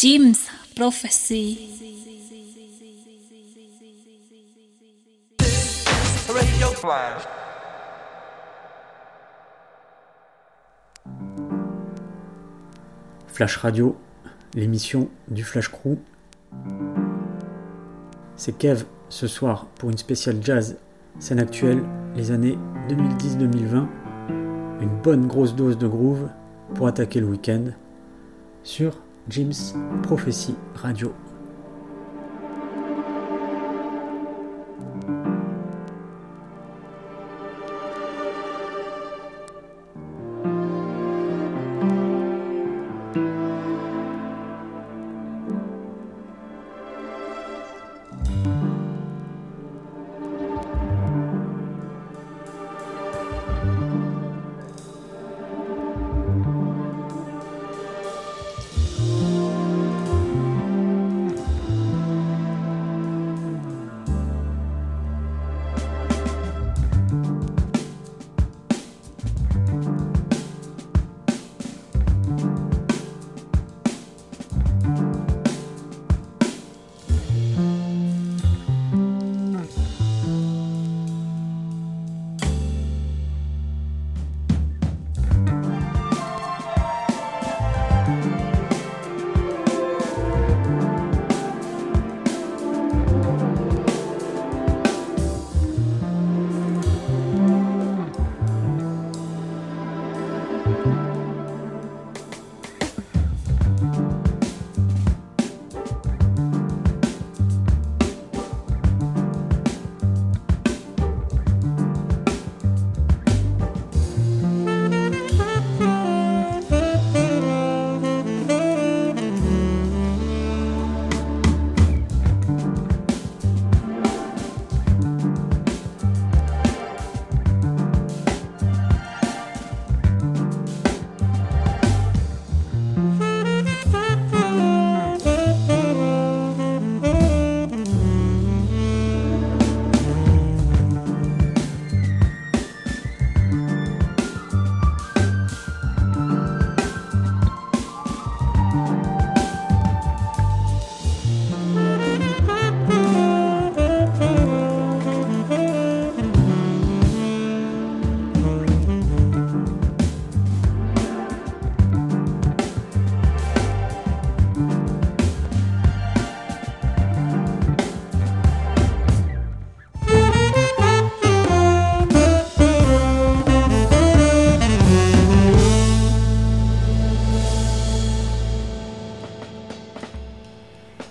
Jim's Prophecy. Radio Flash. Flash Radio, l'émission du Flash Crew. C'est Kev ce soir pour une spéciale jazz, scène actuelle, les années 2010-2020. Une bonne grosse dose de groove pour attaquer le week-end sur Jim's Prophecy Radio.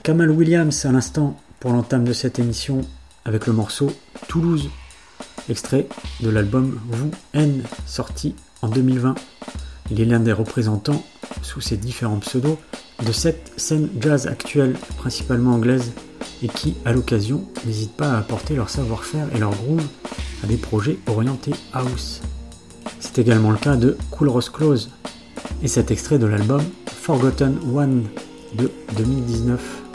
Kamal Williams à l'instant pour l'entame de cette émission avec le morceau Toulouse, extrait de l'album Vous N sorti en 2020. Il est l'un des représentants, sous ses différents pseudos, de cette scène jazz actuelle, principalement anglaise, et qui, à l'occasion, n'hésitent pas à apporter leur savoir-faire et leur groove à des projets orientés house. C'est également le cas de Cool Ross Close et cet extrait de l'album Forgotten One de 2019.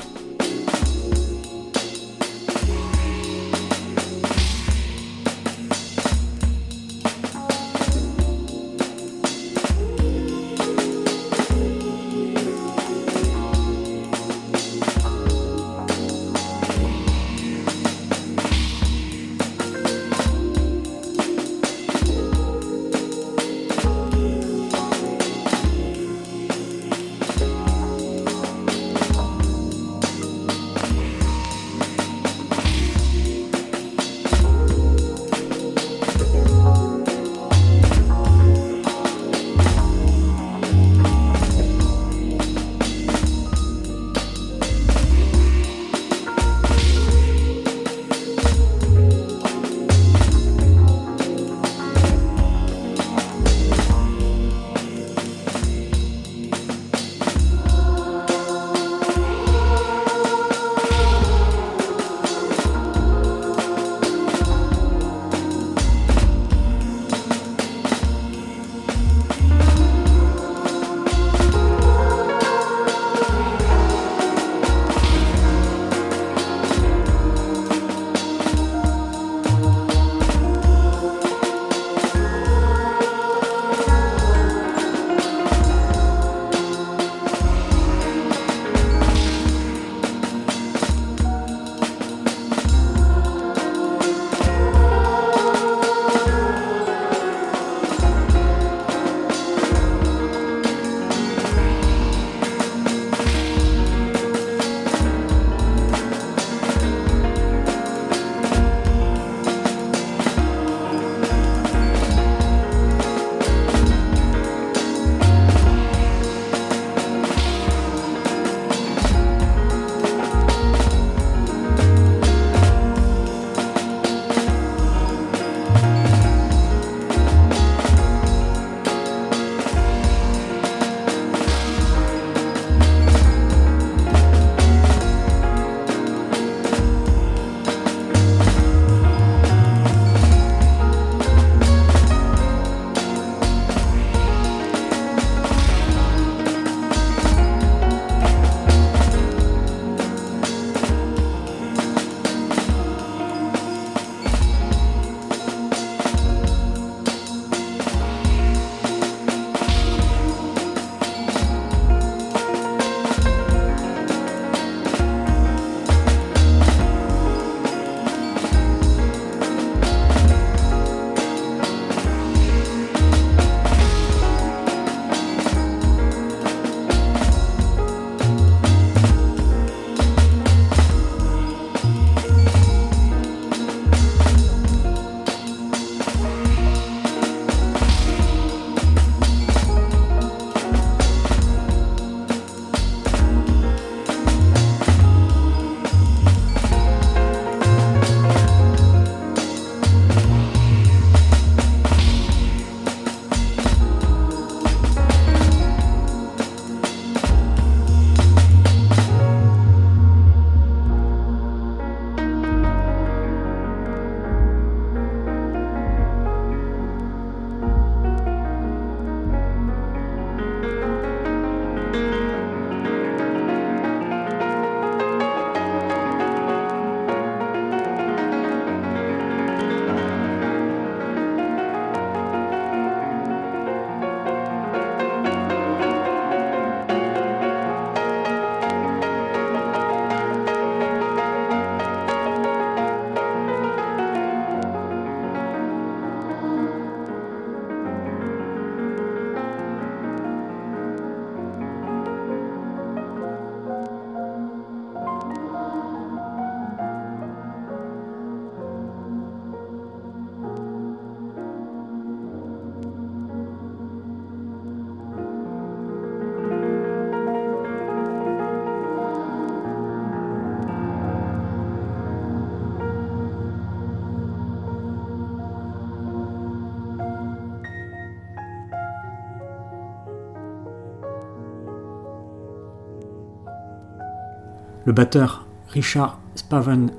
Le batteur Richard Spaven,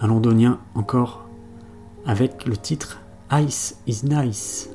un londonien encore, avec le titre Ice is Nice.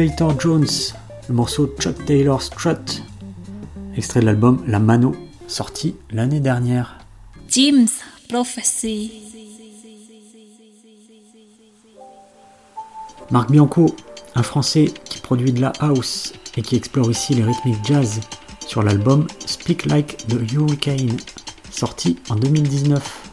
Stimulator Jones, le morceau Chuck Taylor Strut, extrait de l'album La Mano, sorti l'année dernière. Jim's Prophecy. Marc Bianco, un Français qui produit de la house et qui explore ici les rythmiques jazz sur l'album Speak Like the Hurricane, sorti en 2019.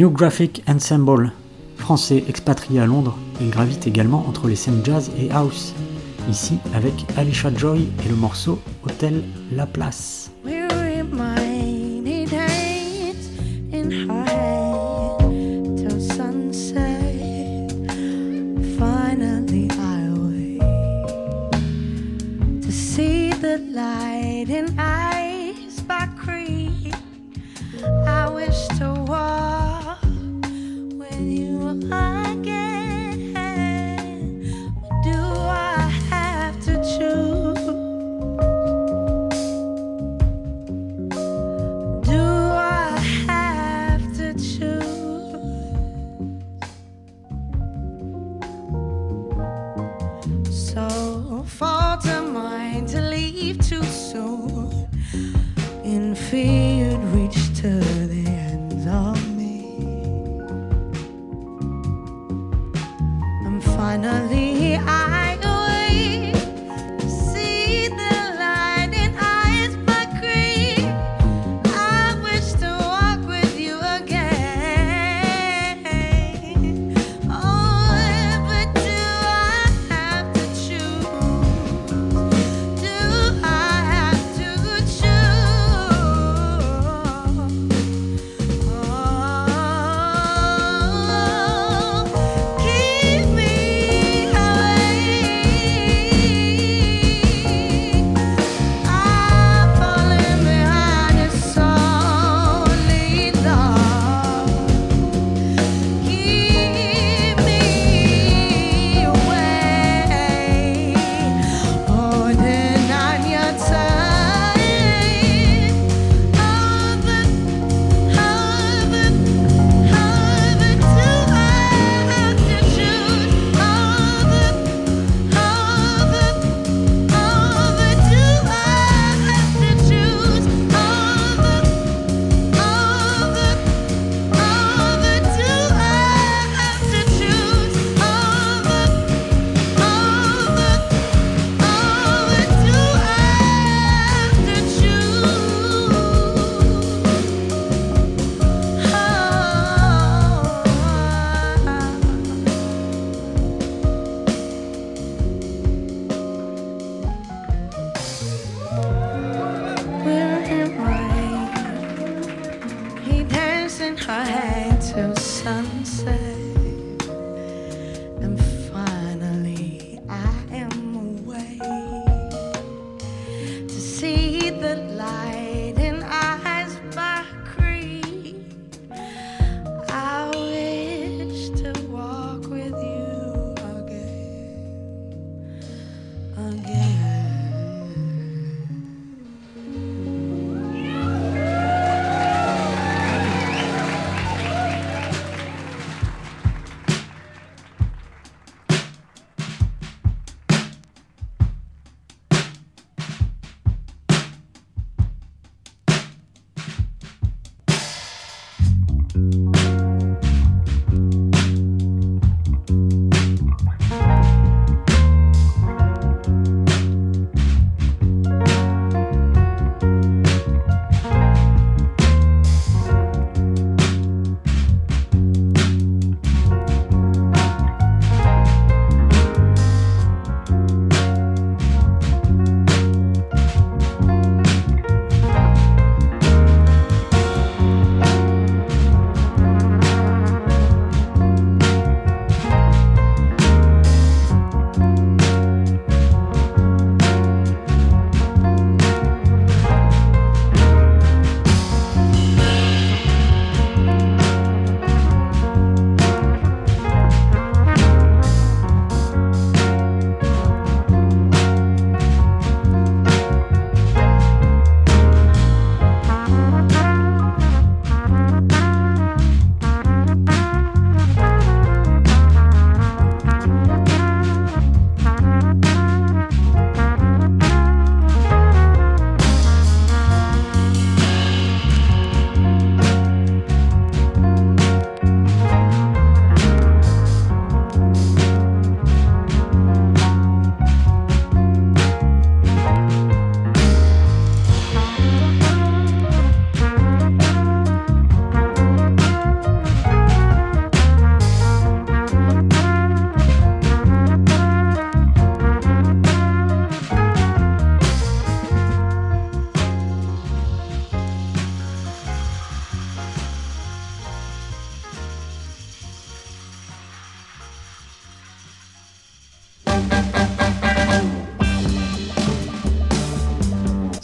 New Graphic Ensemble, français expatrié à Londres, il gravite également entre les scènes jazz et house. Ici avec Alicia Joy et le morceau Hôtel La Place.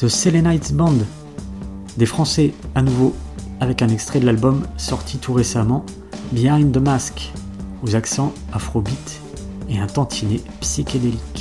The Selenites Band, des Français à nouveau, avec un extrait de l'album sorti tout récemment, Behind the Mask, aux accents afrobeat et un tantinet psychédélique.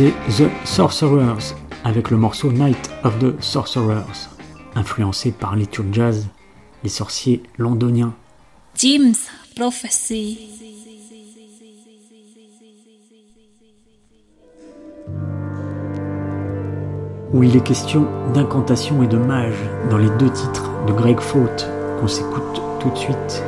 D'écouter The Sorcerers avec le morceau Night of the Sorcerers, influencé par les jazz, les sorciers londoniens. Jim's Prophecy. Où il est question d'incantation et de mage dans les deux titres de Greg Faute qu'on s'écoute tout de suite.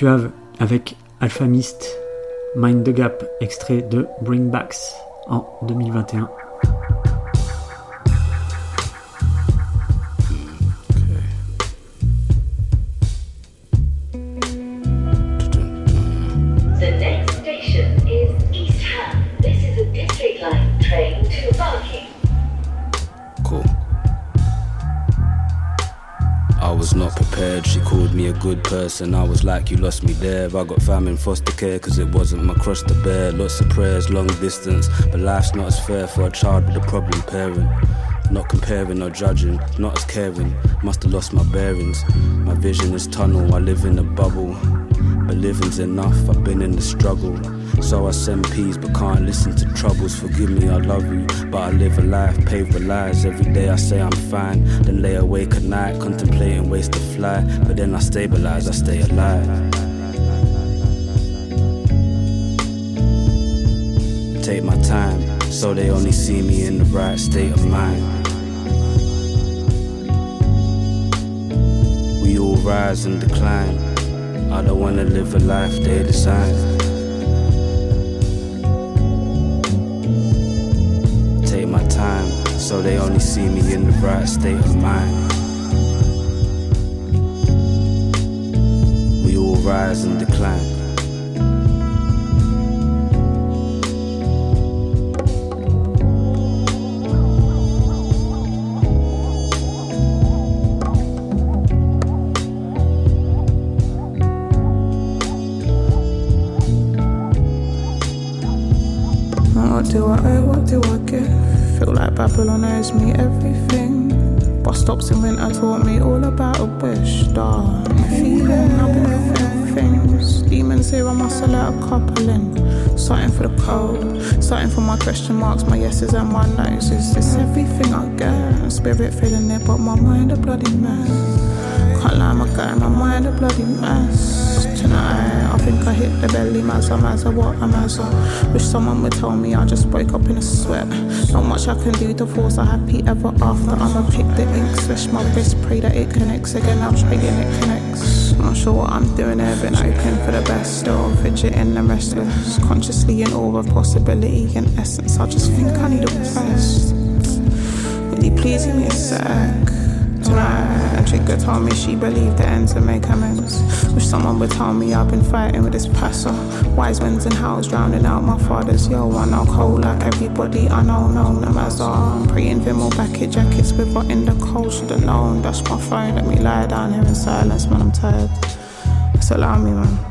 Suave avec Alpha Mist, Mind the Gap, extrait de Bring Backs en 2021. Good person. I was like, you lost me there. I got fam in foster care cause it wasn't my cross to bear. Lots of prayers, long distance, but life's not as fair for a child with a problem parent. Not comparing or judging, not as caring. Must have lost my bearings. My vision is tunnel, I live in a bubble. But living's enough, I've been in the struggle. So I send peace, but can't listen to troubles. Forgive me, I love you, but I live a life paved with lies. Every day I say I'm fine, then lay awake at night, contemplating ways to fly. But then I stabilize, I stay alive. Take my time, so they only see me in the right state of mind. We all rise and decline. I don't wanna live a life they design. So they only see me in the right state of mind. We all rise and decline. Owes me everything. Bus stops in winter taught me all about a wish. Dark feeling, I've been feeling things. Demons here, I must let a couple in. Starting for the cold, starting for my question marks, my yeses and my noes. Is this everything I get? Spirit feeling it, but my mind a bloody mess. Can't lie, my guy, my mind a bloody mess. Tonight. I think I hit the belly, mazza, mazza, what a mazza. Wish someone would tell me I just woke up in a sweat. Not much I can do to force a happy ever after. I'ma pick the ink, slash my wrist, pray that it connects again. I'm praying it connects. I'm not sure what I'm doing there, been open for the best. Still fidgeting and restless. Consciously in awe of possibility and essence. I just think I need a rest. Really pleasing me a sec tonight. Trigger told me she believed the end to make amends. Wish someone would tell me I've been fighting with this passer. Wise winds and howls drowning out my father's yo. I know cold like everybody I know, known them as I'm preying Vimal bucket jackets with what in the cold should've known. That's my phone, let me lie down here in silence when I'm tired. Just allow me, man.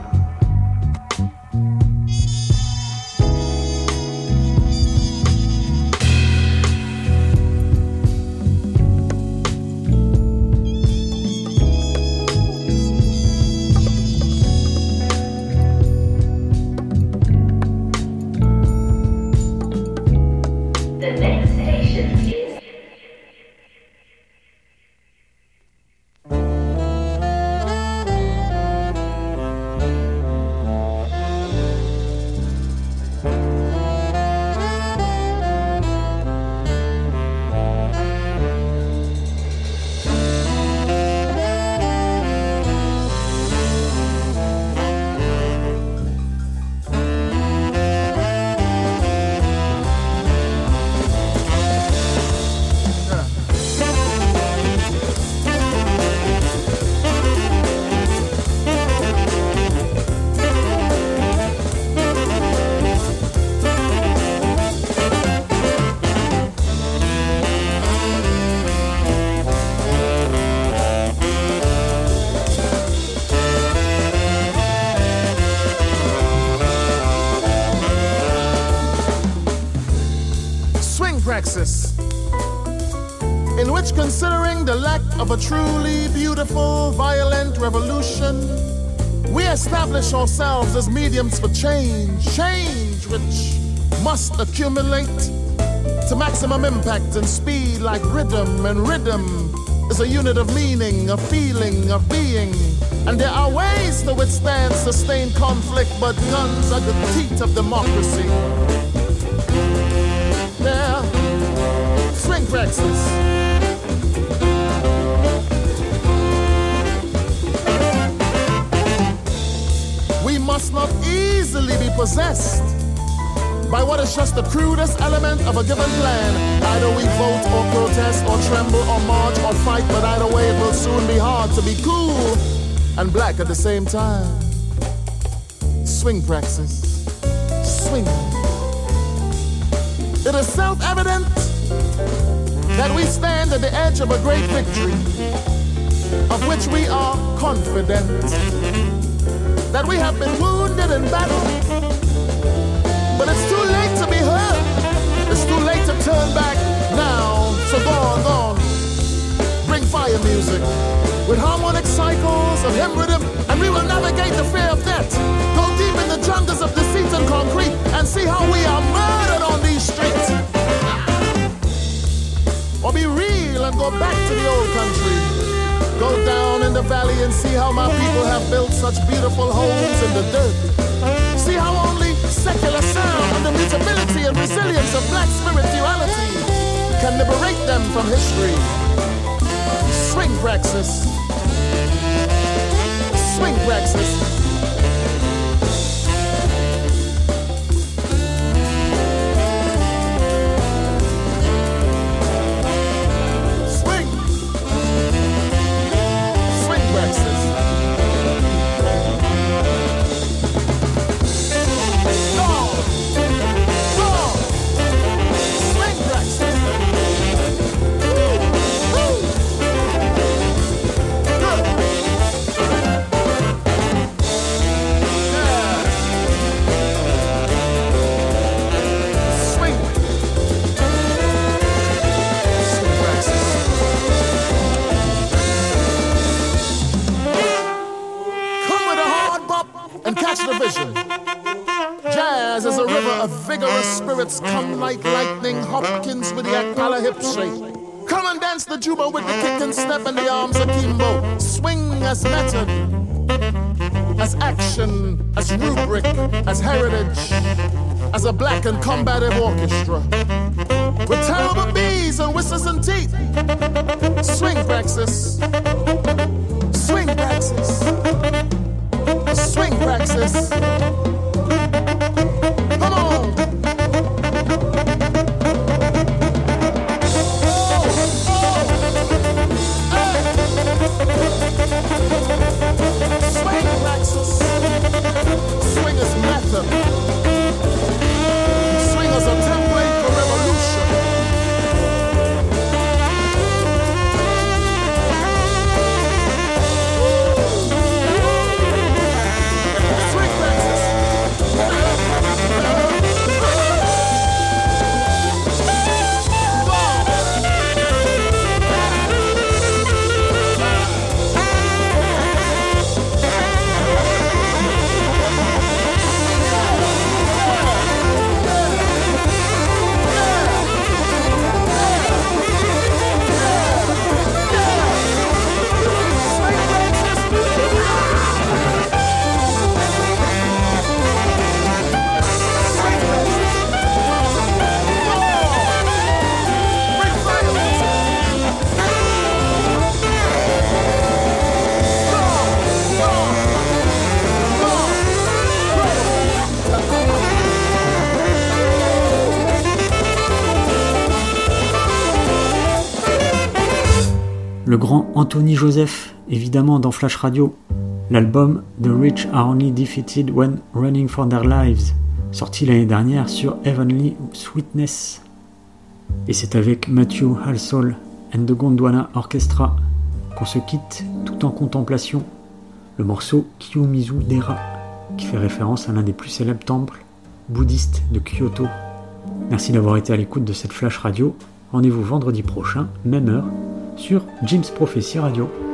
Which, considering the lack of a truly beautiful, violent revolution, we establish ourselves as mediums for change, change which must accumulate to maximum impact and speed like rhythm, and rhythm is a unit of meaning, a feeling, of being. And there are ways to withstand sustained conflict, but guns are the teeth of democracy. Praxis. possessed by what is just the crudest element of a given plan. Either we vote or protest or tremble or march or fight, but either way it will soon be hard to be cool and black at the same time. Swing praxis. Swing. It is self evident that we stand at the edge of a great victory, of which we are confident. That we have been wounded in battle, but it's too late to be hurt. It's too late to turn back now. So go on, go on. Bring fire music with harmonic cycles of hymn rhythm, and we will navigate the fear of death. Go deep in the jungles of deceit and concrete and see how we are murdered on these streets. Or be real and go back to the old country. Go down in the valley and see how my people have built such beautiful homes in the dirt. See how only secular sound and the mutability and resilience of black spirituality can liberate them from history. Swing praxis. Swing praxis. Spirits come like lightning. Hopkins with the Akala hip shake. Come and dance the juba with the kick and step and the arms akimbo. Swing as method, as action, as rubric, as heritage, as a black and combative orchestra. With terrible bees and whistles and teeth. Swing praxis. Swing praxis. Swing praxis. Anthony Joseph, évidemment dans Flash Radio, l'album The Rich Are Only Defeated When Running for Their Lives, sorti l'année dernière sur Heavenly Sweetness. Et c'est avec Matthew Halsall and the Gondwana Orchestra qu'on se quitte tout en contemplation, le morceau Kiyomizu Dera, qui fait référence à l'un des plus célèbres temples bouddhistes de Kyoto. Merci d'avoir été à l'écoute de cette Flash Radio. Rendez-vous vendredi prochain, même heure, sur Jim's Prophecy Radio.